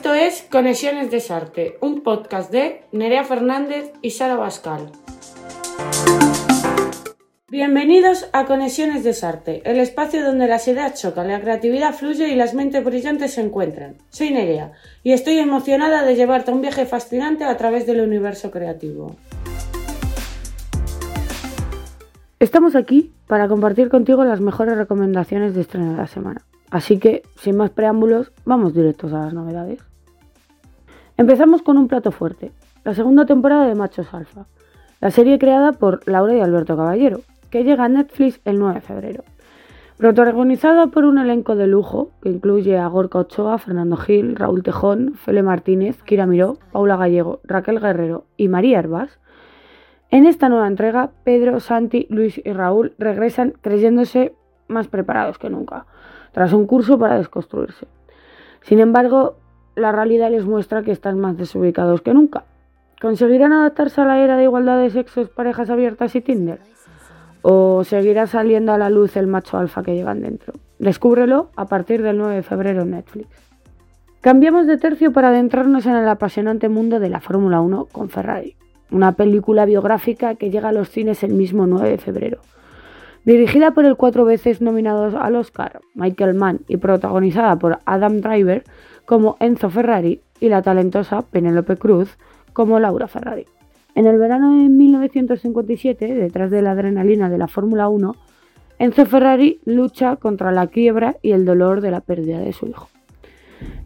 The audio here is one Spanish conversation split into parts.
Esto es Conexiones de Sarte, un podcast de Nerea Fernández y Sara Bascal. Bienvenidos a Conexiones de Sarte, el espacio donde las ideas chocan, la creatividad fluye y las mentes brillantes se encuentran. Soy Nerea y estoy emocionada de llevarte a un viaje fascinante a través del universo creativo. Estamos aquí para compartir contigo las mejores recomendaciones de estreno de la semana. Así que, sin más preámbulos, vamos directos a las novedades. Empezamos con un plato fuerte, la segunda temporada de Machos Alfa, la serie creada por Laura y Alberto Caballero, que llega a Netflix el 9 de febrero. Protagonizada por un elenco de lujo que incluye a Gorka Ochoa, Fernando Gil, Raúl Tejón, Fele Martínez, Kira Miró, Paula Gallego, Raquel Guerrero y María Herbás, en esta nueva entrega Pedro, Santi, Luis y Raúl regresan creyéndose más preparados que nunca tras un curso para desconstruirse. Sin embargo, la realidad les muestra que están más desubicados que nunca. ¿Conseguirán adaptarse a la era de igualdad de sexos, parejas abiertas y Tinder? ¿O seguirá saliendo a la luz el macho alfa que llevan dentro? Descúbrelo a partir del 9 de febrero en Netflix. Cambiamos de tercio para adentrarnos en el apasionante mundo de la Fórmula 1 con Ferrari, una película biográfica que llega a los cines el mismo 9 de febrero. Dirigida por el cuatro veces nominado al Oscar Michael Mann y protagonizada por Adam Driver como Enzo Ferrari y la talentosa Penélope Cruz como Laura Ferrari. En el verano de 1957, detrás de la adrenalina de la Fórmula 1, Enzo Ferrari lucha contra la quiebra y el dolor de la pérdida de su hijo.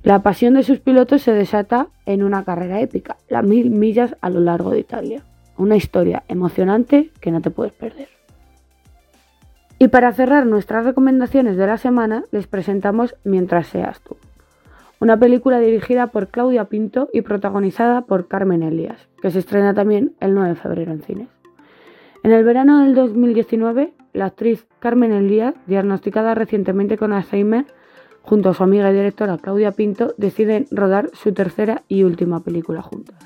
La pasión de sus pilotos se desata en una carrera épica, las mil millas a lo largo de Italia. Una historia emocionante que no te puedes perder. Y para cerrar nuestras recomendaciones de la semana, les presentamos Mientras seas tú, una película dirigida por Claudia Pinto y protagonizada por Carmen Elias, que se estrena también el 9 de febrero en cines. En el verano del 2019, la actriz Carmen Elías, diagnosticada recientemente con Alzheimer, junto a su amiga y directora Claudia Pinto, deciden rodar su tercera y última película juntas.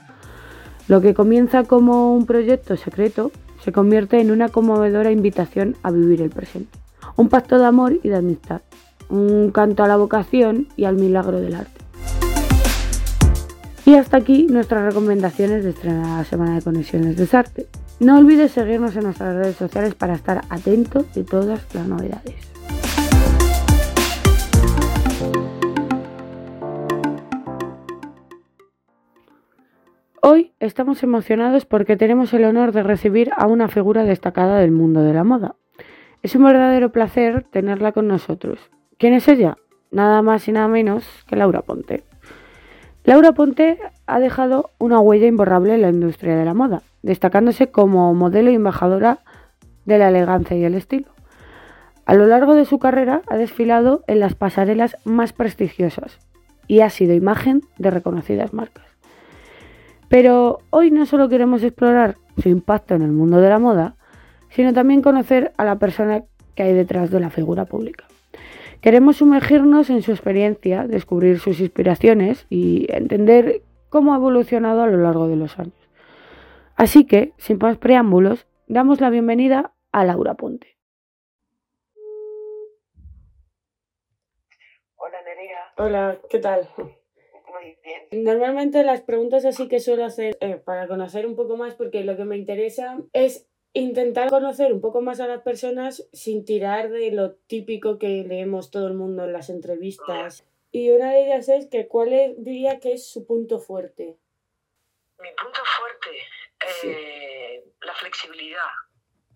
Lo que comienza como un proyecto secreto se convierte en una conmovedora invitación a vivir el presente. Un pacto de amor y de amistad, un canto a la vocación y al milagro del arte. Y hasta aquí nuestras recomendaciones de la semana de Conexiones de Sarte. No olvides seguirnos en nuestras redes sociales para estar atento de todas las novedades. Hoy estamos emocionados porque tenemos el honor de recibir a una figura destacada del mundo de la moda. Es un verdadero placer tenerla con nosotros. ¿Quién es ella? Nada más y nada menos que Laura Ponte. Laura Ponte ha dejado una huella imborrable en la industria de la moda, destacándose como modelo y embajadora de la elegancia y el estilo. A lo largo de su carrera ha desfilado en las pasarelas más prestigiosas y ha sido imagen de reconocidas marcas. Pero hoy no solo queremos explorar su impacto en el mundo de la moda, sino también conocer a la persona que hay detrás de la figura pública. Queremos sumergirnos en su experiencia, descubrir sus inspiraciones y entender cómo ha evolucionado a lo largo de los años. Así que, sin más preámbulos, damos la bienvenida a Laura Ponte. Hola Nerea. Hola, ¿qué tal? Normalmente las preguntas así que suelo hacer eh, para conocer un poco más, porque lo que me interesa es intentar conocer un poco más a las personas sin tirar de lo típico que leemos todo el mundo en las entrevistas. Y una de ellas es que cuál es, diría que es su punto fuerte. Mi punto fuerte, eh, la flexibilidad.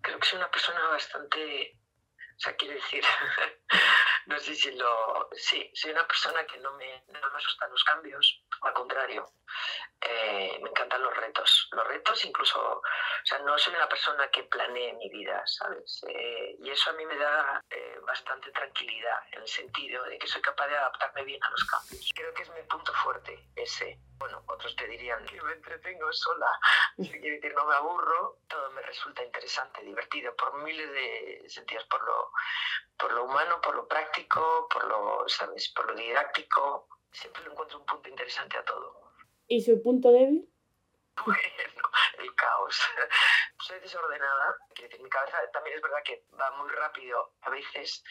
Creo que soy una persona bastante, o sea, quiero decir, no sé si lo... Sí, soy una persona que no me, no me asustan los cambios, al contrario. Eh, me encantan los retos. Los retos incluso, o sea, no soy una persona que planee mi vida, ¿sabes? Eh, y eso a mí me da eh, bastante tranquilidad, en el sentido de que soy capaz de adaptarme bien a los cambios. Creo que es mi punto fuerte, ese. Bueno, otros te dirían que me entretengo sola, quiero decir, no me aburro, todo me resulta interesante, divertido, por miles de sentidos, por lo, por lo humano, por lo práctico, por lo, ¿sabes? Por lo didáctico. Siempre le encuentro un punto interesante a todo. ¿Y su punto débil? Bueno, el caos. Soy desordenada, mi cabeza también es verdad que va muy rápido a veces,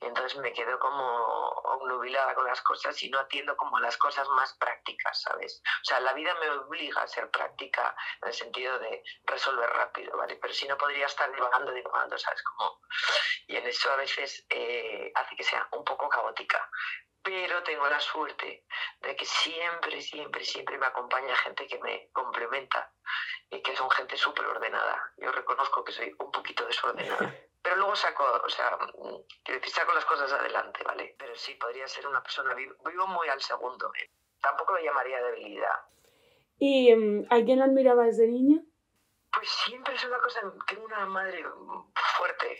entonces me quedo como obnubilada con las cosas y no atiendo como las cosas más prácticas, ¿sabes? O sea, la vida me obliga a ser práctica en el sentido de resolver rápido, ¿vale? Pero si no podría estar divagando, divagando, ¿sabes? Como... Y en eso a veces eh, hace que sea un poco caótica pero tengo la suerte de que siempre, siempre, siempre me acompaña gente que me complementa y que son gente súper ordenada. Yo reconozco que soy un poquito desordenada. Pero luego saco, o sea, quiero decir, saco las cosas adelante, ¿vale? Pero sí, podría ser una persona, vivo muy al segundo. ¿eh? Tampoco lo llamaría debilidad. ¿Y um, a quién admirabas de niña? Pues siempre es una cosa, tengo una madre fuerte,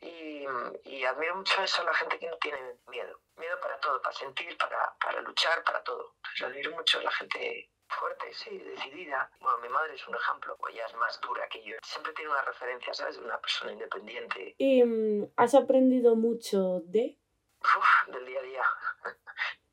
y, y, admiro mucho eso a la gente que no tiene miedo. Miedo para todo, para sentir, para, para luchar, para todo. admiro mucho a la gente fuerte, sí, decidida. Bueno, mi madre es un ejemplo, pues ella es más dura que yo. Siempre tiene una referencia, ¿sabes? De una persona independiente. ¿Y mm, has aprendido mucho de? Uf, del día a día.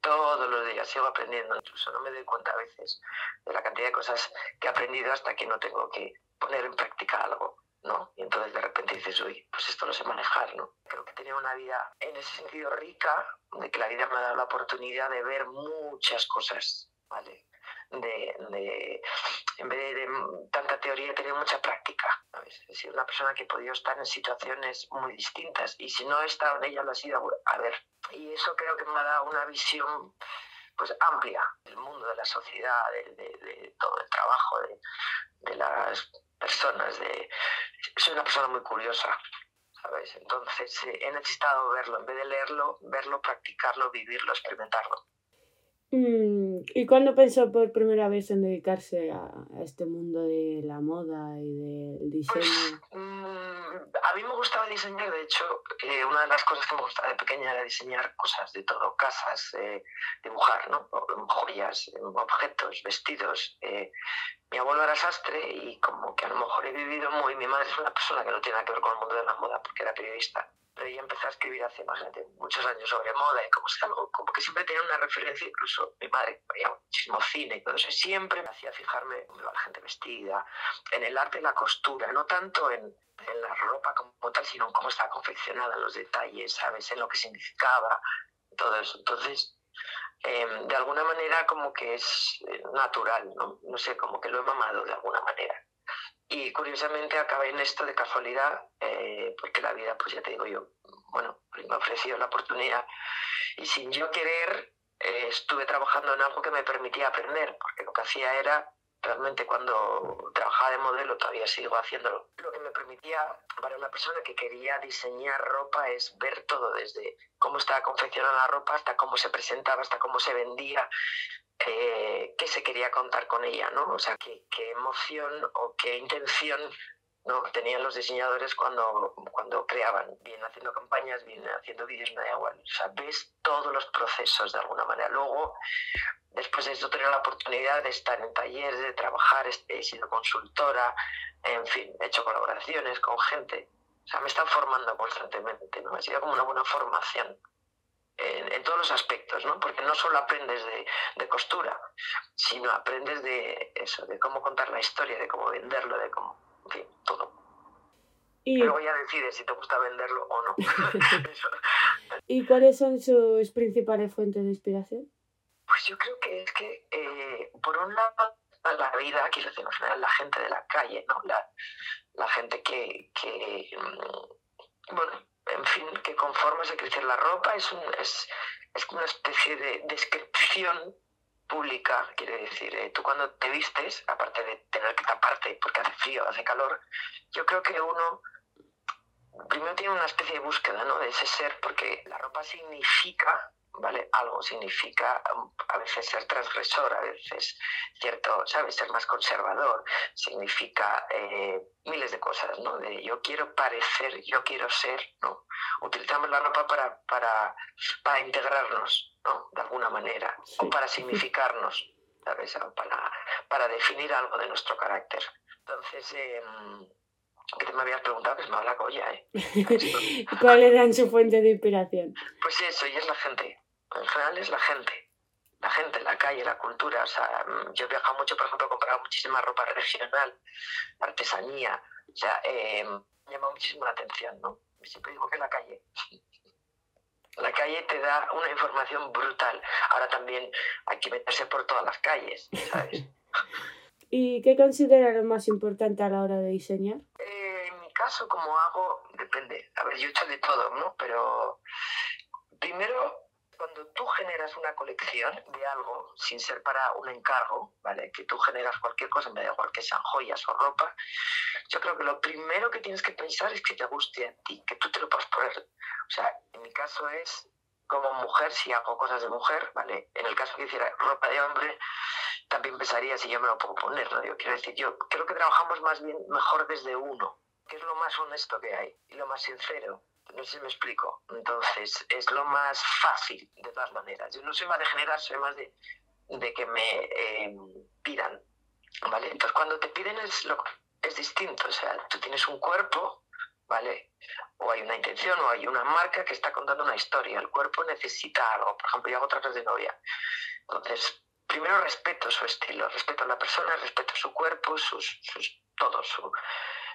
Todos los días sigo aprendiendo. Incluso no me doy cuenta a veces de la cantidad de cosas que he aprendido hasta que no tengo que poner en práctica algo. ¿No? Y entonces de repente dices, uy, pues esto no sé manejar, ¿no? Creo que he tenido una vida en ese sentido rica, de que la vida me ha dado la oportunidad de ver muchas cosas, ¿vale? De, de, en vez de, tanta teoría, he tenido mucha práctica. ¿sabes? He sido una persona que he podido estar en situaciones muy distintas y si no he estado en ella, lo he sido a ver. Y eso creo que me ha dado una visión pues amplia del mundo, de la sociedad, de, de todo el trabajo, de, las personas, de soy una persona muy curiosa, ¿sabes? Entonces eh, he necesitado verlo, en vez de leerlo, verlo, practicarlo, vivirlo, experimentarlo. Mm, ¿Y cuándo pensó por primera vez en dedicarse a, este mundo de la moda y del diseño? Pues, mm, a mí me gustaba diseñar, de hecho, eh, una de las cosas que me gustaba de pequeña era diseñar cosas de todo, casas, eh, dibujar, ¿no? joyas, objetos, vestidos. Mi abuelo era sastre y como que a lo mejor he vivido muy... Mi madre es una persona que no tiene nada que ver con el mundo de la moda porque era periodista pero ella empezó a escribir hace, imagínate, muchos años sobre moda y como, algo, que siempre tenía una referencia, incluso mi madre veía muchísimo cine y todo eso, siempre me hacía fijarme en la gente vestida, en el arte y la costura, no tanto en, en la ropa como tal, sino en cómo estaba confeccionada, los detalles, ¿sabes? En lo que significaba, todo eso. Entonces, em, de alguna manera como que es eh, natural, ¿no? sé, como que lo he mamado de alguna manera. Y curiosamente acabé en esto de casualidad, eh, porque la vida, pues ya te digo yo, bueno, me ha ofrecido la oportunidad y sin yo querer eh, estuve trabajando en algo que me permitía aprender, porque lo que hacía era realmente cuando trabajaba de modelo, todavía sigo haciéndolo, lo que me permitía para una persona que quería diseñar ropa es ver todo desde cómo estaba confeccionada la ropa hasta cómo se presentaba, hasta cómo se vendía, eh, qué se quería contar con ella, ¿no? O sea, qué, qué emoción o qué intención ¿no? tenían los diseñadores cuando, cuando creaban, bien haciendo campañas, bien haciendo vídeos, me da igual. O sea, ves todos los procesos de alguna manera. Luego, después de esto, tener la oportunidad de estar en talleres, de trabajar, he sido consultora, en fin, he hecho colaboraciones con gente. O sea, me están formando constantemente, ¿no? Ha sido como una buena formación en, todos los aspectos, ¿no? Porque no solo aprendes de, costura, sino aprendes de eso, de cómo contar la historia, de cómo venderlo, de cómo, en fin, todo. Y... Luego ya decides si te gusta venderlo o no. ¿Y cuáles son sus principales fuentes de inspiración? Pues yo creo que es que, eh, por un lado, la vida, quiero decir, la gente de la calle, ¿no? La, la gente que, que mm, bueno, en fin, que conforme se crecer la ropa es, un, es, es una especie de descripción pública, quiere decir, eh, tú cuando te vistes, aparte de tener que taparte porque hace frío, hace calor, yo creo que uno primero tiene una especie de búsqueda ¿no? de ese ser, porque la ropa significa ¿vale? Algo significa um, a veces ser transgresor, a veces, cierto, ¿sabes? Ser más conservador, significa eh, miles de cosas, ¿no? De yo quiero parecer, yo quiero ser, ¿no? Utilizamos la ropa para, para, para integrarnos, ¿no? De alguna manera, o para significarnos, ¿sabes? Para, para definir algo de nuestro carácter. Entonces, eh, que te me habías preguntado, que se me la colla, ¿eh? ¿Cuál era su fuente de inspiración? Pues eso, y es la gente en general es la gente. la gente, la calle, la cultura. O sea, mm, yo he viajado mucho, por ejemplo, he comprado muchísima ropa regional, artesanía. O sea, eh, me llama muchísimo la atención, ¿no? Siempre digo que la calle. La calle te da una información brutal. Ahora también hay que meterse por todas las calles, ¿sabes? ¿Y qué consideras lo más importante a la hora de diseñar? Eh, en mi caso, como hago, depende. A ver, yo he hecho de todo, ¿no? Pero primero cuando tú generas una colección de algo, sin ser para un encargo, ¿vale? Que tú generas cualquier cosa, me da igual que sean joyas o ropa, yo creo que lo primero que tienes que pensar es que te guste a ti, que tú te lo puedas poner. O sea, en mi caso es como mujer, si hago cosas de mujer, ¿vale? En el caso que hiciera ropa de hombre, también pensaría si yo me lo puedo poner, ¿no? Yo quiero decir, yo creo que trabajamos más bien mejor desde uno, que es lo más honesto que hay y lo más sincero. No sé si me explico. Entonces, es lo más fácil, de todas maneras. Yo no soy más de generar, soy más de, de que me eh, pidan. ¿Vale? Entonces, cuando te piden es, lo, es distinto. O sea, tú tienes un cuerpo, ¿vale? O hay una intención o hay una marca que está contando una historia. El cuerpo necesita algo. Por ejemplo, yo hago trajes de novia. Entonces, primero respeto su estilo, respeto a la persona, respeto su cuerpo, sus, sus todo, su,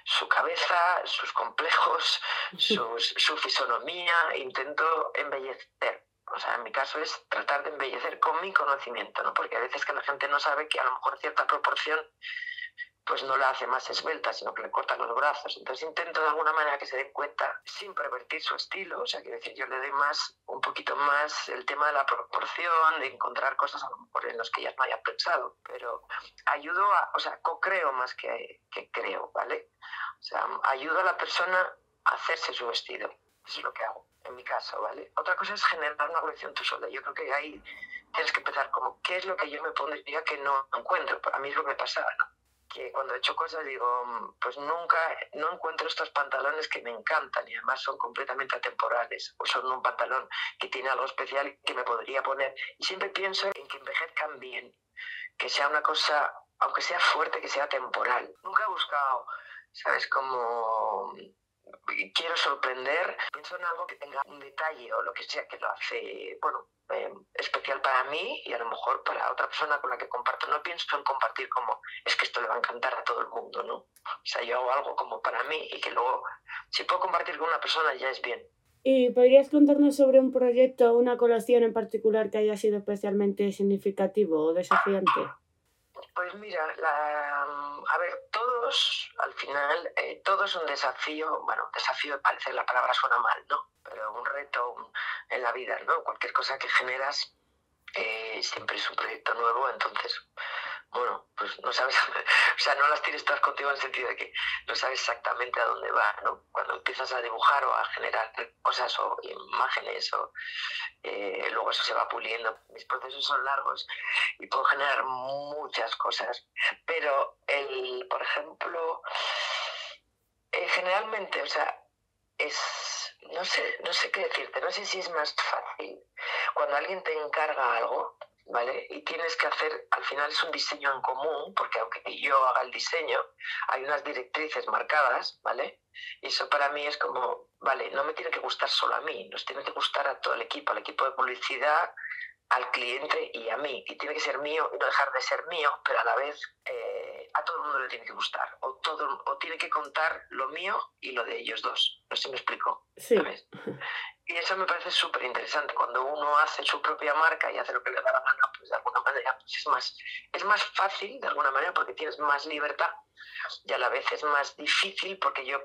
su cabeza, sus complejos, su fisonomía, intento embellecer. O sea, en mi caso es tratar de embellecer con mi conocimiento, ¿no? Porque a veces que la gente no sabe que a lo mejor cierta proporción pues no la hace más esbelta, sino que le corta los brazos. Entonces intento de alguna manera que se den cuenta sin pervertir su estilo, o sea, quiero decir, yo le doy más, un poquito más el tema de la proporción, de encontrar cosas a lo mejor en las que ellas no hayan pensado, pero ayudo a, o sea, co-creo más que, que creo, ¿vale? O sea, ayudo a la persona a hacerse su vestido. Eso es lo que hago, en mi caso, ¿vale? Otra cosa es generar una colección tú sola. Yo creo que ahí tienes que empezar como, ¿qué es lo que yo me pondría que no encuentro? A mí es lo que me pasaba, ¿no? Que cuando he hecho cosas digo, pues nunca, no encuentro estos pantalones que me encantan y además son completamente atemporales o son un pantalón que tiene algo especial que me podría poner. Y siempre pienso en que envejezcan bien, que sea una cosa, aunque sea fuerte, que sea temporal. Nunca he buscado, ¿sabes? Como quiero sorprender, pienso en algo que tenga un detalle o lo que sea que lo hace, bueno, eh, especial para mí y a lo mejor para otra persona con la que comparto. No pienso en compartir como es que esto le va a encantar a todo el mundo, ¿no? O sea, yo hago algo como para mí y que luego, si puedo compartir con una persona, ya es bien. ¿Y podrías contarnos sobre un proyecto o una colación en particular que haya sido especialmente significativo o desafiante? Pues mira, a ver, todos, al final, eh, todo es un desafío, bueno, desafío parece la palabra suena mal, ¿no? Pero un reto en la vida, ¿no? Cualquier cosa que generas eh, siempre es un proyecto nuevo, entonces bueno, pues no sabes, o sea, no las tienes todas contigo en el sentido de que no sabes exactamente a dónde va, ¿no? Cuando empiezas a dibujar o a generar cosas o imágenes, o eh, luego eso se va puliendo. Mis procesos son largos y puedo generar muchas cosas, pero el, por ejemplo, eh, generalmente, o sea, es, no sé, no sé qué decirte, no sé si es más fácil cuando alguien te encarga algo ¿vale? Y tienes que hacer, al final es un diseño en común, porque aunque yo haga el diseño, hay unas directrices marcadas, ¿vale? Y eso para mí es como, vale, no me tiene que gustar solo a mí, nos tiene que gustar a todo el equipo, al equipo de publicidad, al cliente y a mí. Y tiene que ser mío y no dejar de ser mío, pero a la vez eh, a todo el mundo le tiene que gustar. O, todo, o tiene que contar lo mío y lo de ellos dos. No sé si me explico. Sí. Y eso me parece súper interesante. Cuando uno hace su propia marca y hace lo que le da la gana, pues de alguna manera pues es, más, es más fácil, de alguna manera, porque tienes más libertad y a la vez es más difícil porque yo,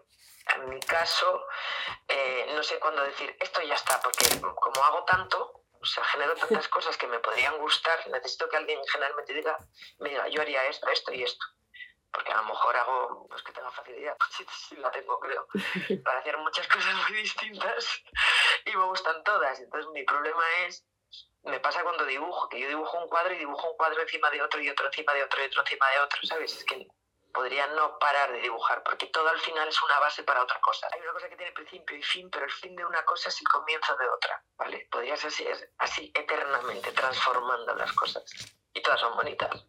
en mi caso, eh, no sé cuándo decir esto ya está, porque como hago tanto, o sea, genero tantas cosas que me podrían gustar, necesito que alguien generalmente diga, mira, yo haría esto, esto y esto porque a lo mejor hago pues que tenga facilidad, sí, sí la tengo creo, para hacer muchas cosas muy distintas y me gustan todas. Entonces mi problema es, me pasa cuando dibujo, que yo dibujo un cuadro y dibujo un cuadro encima de otro y otro encima de otro y otro encima de otro, ¿sabes? Es que podría no parar de dibujar, porque todo al final es una base para otra cosa. Hay una cosa que tiene principio y fin, pero el fin de una cosa es el comienzo de otra, ¿vale? Podrías así, así eternamente, transformando las cosas. Y todas son bonitas.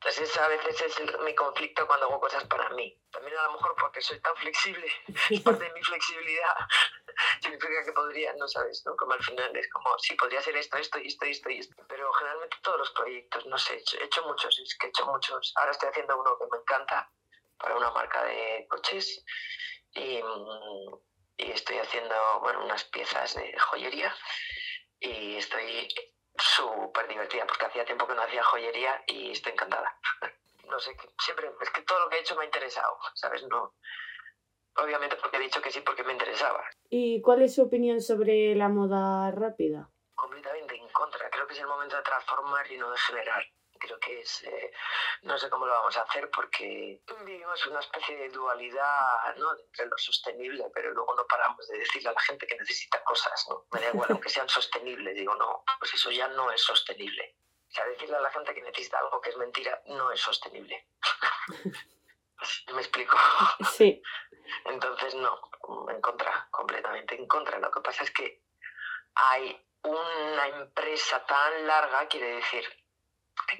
Entonces a veces es mi conflicto cuando hago cosas para mí. También a lo mejor porque soy tan flexible, parte de mi flexibilidad significa que podría, no sabes, ¿no? Como al final es como, sí, podría ser esto, esto y esto y esto y esto. Pero generalmente todos los proyectos, no sé, he hecho, muchos, es que he hecho muchos. Ahora estoy haciendo uno que me encanta para una marca de coches y, y estoy haciendo, bueno, unas piezas de joyería y estoy súper divertida porque hacía tiempo que no hacía joyería y estoy encantada. No sé, siempre, es que todo lo que he hecho me ha interesado, ¿sabes? No, obviamente porque he dicho que sí porque me interesaba. ¿Y cuál es su opinión sobre la moda rápida? Completamente en contra. Creo que es el momento de transformar y no de generar. Creo que es, eh, no sé cómo lo vamos a hacer porque vivimos una especie de dualidad ¿no? entre lo sostenible, pero luego no paramos de decirle a la gente que necesita cosas. ¿no? Me da igual, aunque sean sostenibles, digo, no, pues eso ya no es sostenible. O sea, decirle a la gente que necesita algo que es mentira no es sostenible. ¿Me explico? Sí. Entonces, no, en contra, completamente en contra. Lo que pasa es que hay una empresa tan larga, quiere decir,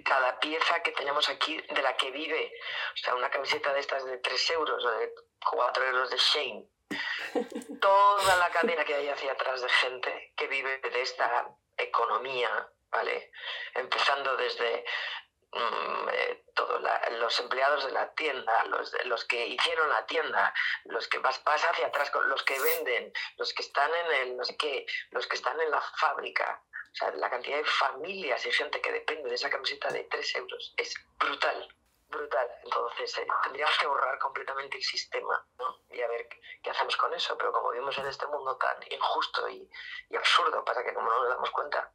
cada pieza que tenemos aquí de la que vive, o sea, una camiseta de estas de 3 euros o de 4 euros de Shane, toda la cadena que hay hacia atrás de gente que vive de esta economía, ¿vale? Empezando desde Eh, todos los empleados de la tienda, los, que hicieron la tienda, los que vas, hacia atrás, los que venden, los que están en el no sé qué, los que están en la fábrica. O sea, la cantidad de familias y gente que depende de esa camiseta de 3 euros es brutal, brutal. Entonces, eh, tendríamos que borrar completamente el sistema ¿no? y a ver qué hacemos con eso. Pero como vivimos en este mundo tan injusto y, y absurdo, pasa que como no nos damos cuenta,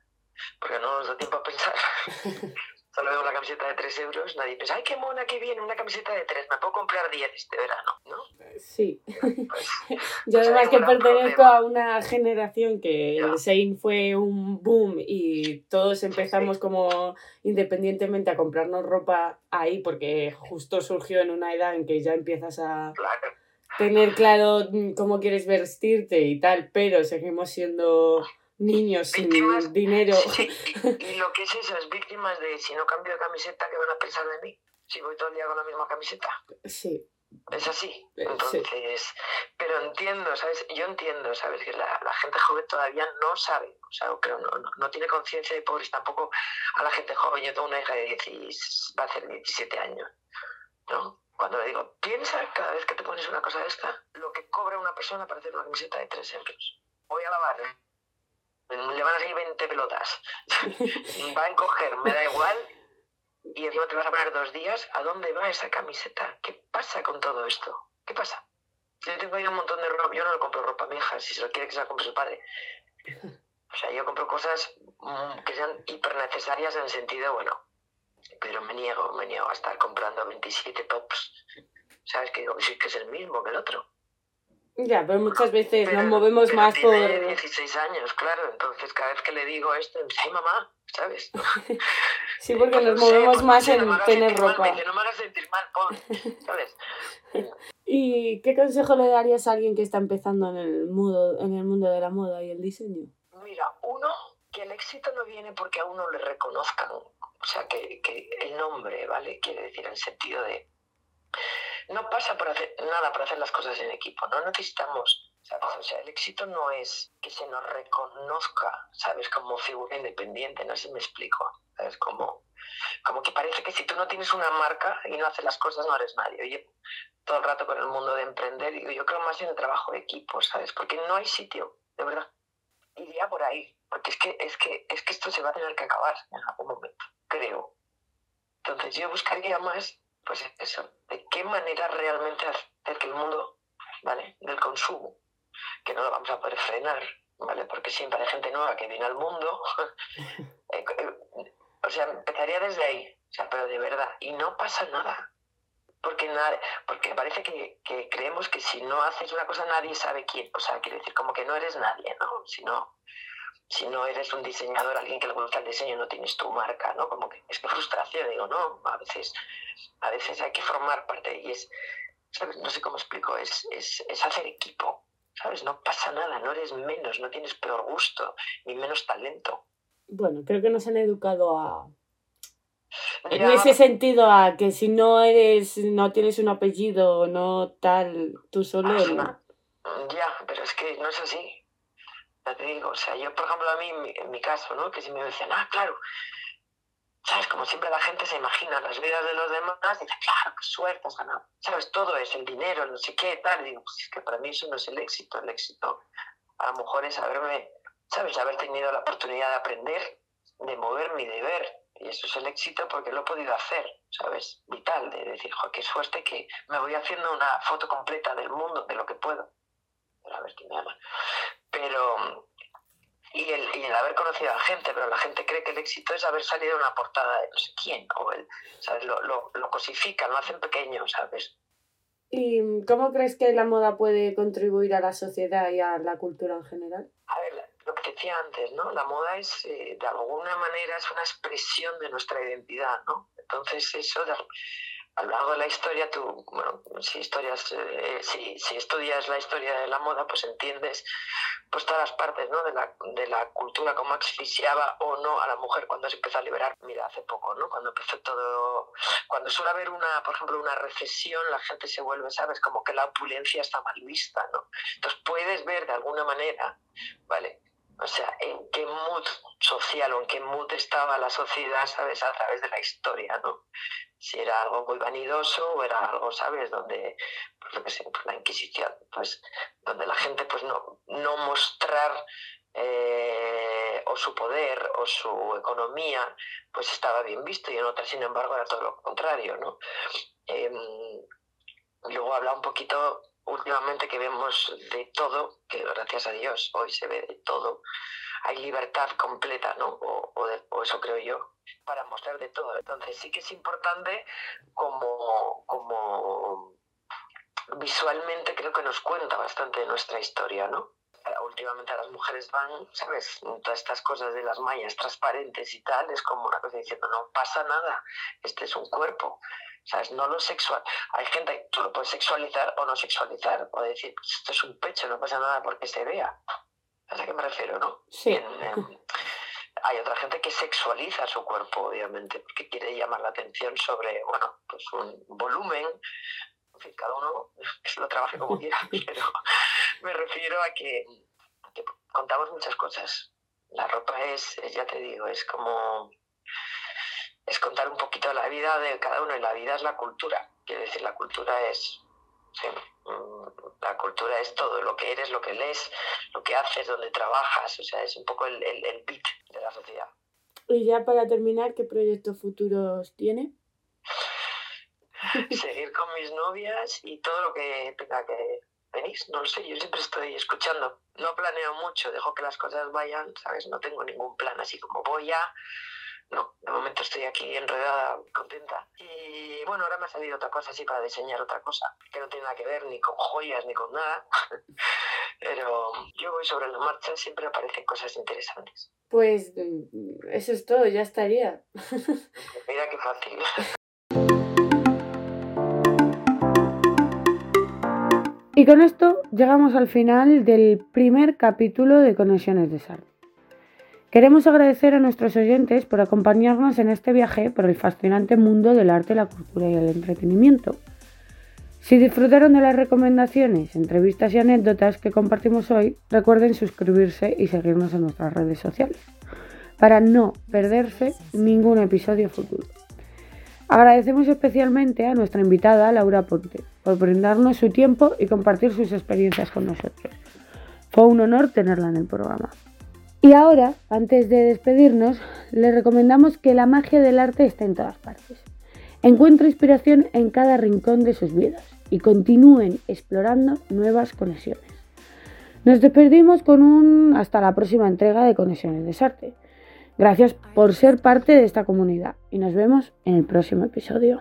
porque no nos da tiempo a pensar, solo veo una camiseta de 3 euros, nadie piensa, ay, qué mona, qué bien, una camiseta de 3, me puedo comprar 10 este verano, ¿no? Sí. Pues, Yo pues además que pertenezco a una generación que el Sein fue un boom y todos empezamos como independientemente a comprarnos ropa ahí porque justo surgió en una edad en que ya empiezas a... tener claro cómo quieres vestirte y tal, pero seguimos siendo niños sin dinero. y lo que es eso, es víctimas de si no cambio de camiseta, ¿qué van a pensar de mí? Si voy todo el día con la misma camiseta. Sí. Es así. Eh, Entonces, pero entiendo, ¿sabes? Yo entiendo, ¿sabes? Que la, gente joven todavía no sabe, o sea, creo, no, no, no tiene conciencia de pobres tampoco a la gente joven. Yo tengo una hija de 10, va a hacer 17 años, ¿no? Cuando le digo, piensa cada vez que te pones una cosa de esta, lo que cobra una persona para hacer una camiseta de 3 euros. Voy a lavar. Le van a salir 20 pelotas. va a encoger, me da igual. Y encima te vas a poner dos días. ¿A dónde va esa camiseta? ¿Qué pasa con todo esto? ¿Qué pasa? Yo tengo ahí un montón de ropa. Yo no le compro ropa a mi hija. Si se lo quiere, que se la compre su padre. O sea, yo compro cosas mm, que sean hiper necesarias en el sentido, bueno, pero me niego, me niego a estar comprando 27 tops. ¿Sabes? Que digo que es el mismo que el otro. Ya, pero muchas veces nos movemos más por... 16 años, claro, entonces cada vez que le digo esto, ay mamá, ¿sabes? sí, porque nos movemos más en tener ropa. no me hagas sentir mal, ¿sabes? ¿Y qué consejo le darías a alguien que está empezando en el, mundo, en el mundo de la moda y el diseño? Mira, uno, que el éxito no viene porque a uno le reconozcan, o sea, que, que el nombre, ¿vale? Quiere decir, en el sentido de no pasa por hacer nada por hacer las cosas en equipo, no necesitamos, O sea, el éxito no es que se nos reconozca, ¿sabes? Como figura independiente, no sé si me explico, ¿sabes? Como, como que parece que si tú no tienes una marca y no haces las cosas no eres nadie. Oye, todo el rato con el mundo de emprender, y yo creo más en el trabajo de equipo, ¿sabes? Porque no hay sitio, de verdad. Iría por ahí, porque es que, es que, es que esto se va a tener que acabar en algún momento, creo. Entonces yo buscaría más pues eso, qué manera realmente hacer que el mundo, ¿vale? Del consumo, que no lo vamos a poder frenar, ¿vale? Porque siempre hay gente nueva que viene al mundo. Eh, eh, o sea, empezaría desde ahí, o sea, pero de verdad, y no pasa nada. Porque, nada, porque parece que, que, creemos que si no haces una cosa nadie sabe quién. O sea, quiere decir, como que no eres nadie, ¿no? Si no, si no eres un diseñador, alguien que le gusta el diseño, no tienes tu marca, ¿no? Como que es que frustración, digo, no, a veces, a veces hay que formar parte y es, ¿sabes? No sé cómo explico, es, es, es hacer equipo, ¿sabes? No pasa nada, no eres menos, no tienes peor gusto, ni menos talento. Bueno, creo que nos han educado a, en ese sentido a que si no eres no tienes un apellido no tal tú solo ya pero es que no es así te digo, o sea, yo, por ejemplo, a mí, en mi, caso, ¿no? Que si me decían, ah, claro, ¿sabes? Como siempre la gente se imagina las vidas de los demás y dice, claro, qué suerte ganado. ¿Sabes? Todo es el dinero, no sé qué, tal. Y digo, pues es que para mí eso no es el éxito. El éxito a lo mejor es haberme, ¿sabes? Haber tenido la oportunidad de aprender, de moverme y de ver. Y eso es el éxito porque lo he podido hacer, ¿sabes? Vital, de decir, jo, qué suerte que me voy haciendo una foto completa del mundo, de lo que puedo. Pero a ver quién me ama. Pero y el, y el haber conocido a la gente, pero la gente cree que el éxito es haber salido en una portada de no sé quién, o el, ¿sabes? Lo, lo, lo cosifican, lo hacen pequeño, ¿sabes? ¿Y cómo crees que la moda puede contribuir a la sociedad y a la cultura en general? A ver, lo que decía antes, ¿no? La moda es, eh, de alguna manera, es una expresión de nuestra identidad, ¿no? Entonces, eso, de, a lo largo de la historia, tú, bueno, si, historias, eh, si, si, estudias la historia de la moda, pues entiendes pues todas las partes ¿no? de, la, de la cultura, cómo asfixiaba o no a la mujer cuando se empezó a liberar. Mira, hace poco, ¿no? Cuando empezó todo, cuando suele haber una, por ejemplo, una recesión, la gente se vuelve, ¿sabes? Como que la opulencia está mal vista, ¿no? Entonces puedes ver de alguna manera, ¿vale? O sea, en qué mood social o en qué mood estaba la sociedad, ¿sabes? A través de la historia, ¿no? Si era algo muy vanidoso o era algo, ¿sabes? Donde, pues lo que pues la Inquisición, pues donde la gente, pues no, no mostrar eh, o su poder o su economía, pues estaba bien visto y en otras, sin embargo, era todo lo contrario, ¿no? Eh, luego habla un poquito últimamente que vemos de todo, que gracias a Dios hoy se ve de todo, hay libertad completa, ¿no? O, o, de, o, eso creo yo, para mostrar de todo. Entonces sí que es importante como, como visualmente creo que nos cuenta bastante de nuestra historia, ¿no? Últimamente las mujeres van, ¿sabes? Todas estas cosas de las mallas transparentes y tal, es como una cosa diciendo, no pasa nada, este es un cuerpo, ¿sabes? No lo sexual. Hay gente que tú lo puedes sexualizar o no sexualizar, o decir, esto es un pecho, no pasa nada porque se vea. ¿A qué me refiero, no? Sí. En, en, hay otra gente que sexualiza su cuerpo, obviamente, porque quiere llamar la atención sobre, bueno, pues un volumen. En fin, cada uno que lo trabaje como quiera, pero me refiero a que, a que contamos muchas cosas. La ropa es, ya te digo, es como es contar un poquito la vida de cada uno y la vida es la cultura. Quiere decir, la cultura es, sí, la cultura es todo, lo que eres, lo que lees, lo que haces, donde trabajas, o sea, es un poco el, el, el beat de la sociedad. Y ya para terminar, ¿qué proyectos futuros tiene? Seguir con mis novias y todo lo que tenga que venir, no lo sé, yo siempre estoy escuchando. No planeo mucho, dejo que las cosas vayan, ¿sabes? No tengo ningún plan así como voy a no, de momento estoy aquí enredada, contenta. Y bueno, ahora me ha salido otra cosa así para diseñar otra cosa, que no tiene nada que ver ni con joyas ni con nada. Pero yo voy sobre la marcha, siempre aparecen cosas interesantes. Pues eso es todo, ya estaría. Mira qué fácil. Y con esto llegamos al final del primer capítulo de Conexiones de SAR. Queremos agradecer a nuestros oyentes por acompañarnos en este viaje por el fascinante mundo del arte, la cultura y el entretenimiento. Si disfrutaron de las recomendaciones, entrevistas y anécdotas que compartimos hoy, recuerden suscribirse y seguirnos en nuestras redes sociales para no perderse ningún episodio futuro. Agradecemos especialmente a nuestra invitada Laura Ponte por brindarnos su tiempo y compartir sus experiencias con nosotros. Fue un honor tenerla en el programa. Y ahora, antes de despedirnos, les recomendamos que la magia del arte está en todas partes. Encuentre inspiración en cada rincón de sus vidas y continúen explorando nuevas conexiones. Nos despedimos con un hasta la próxima entrega de Conexiones de Sarte. Gracias por ser parte de esta comunidad y nos vemos en el próximo episodio.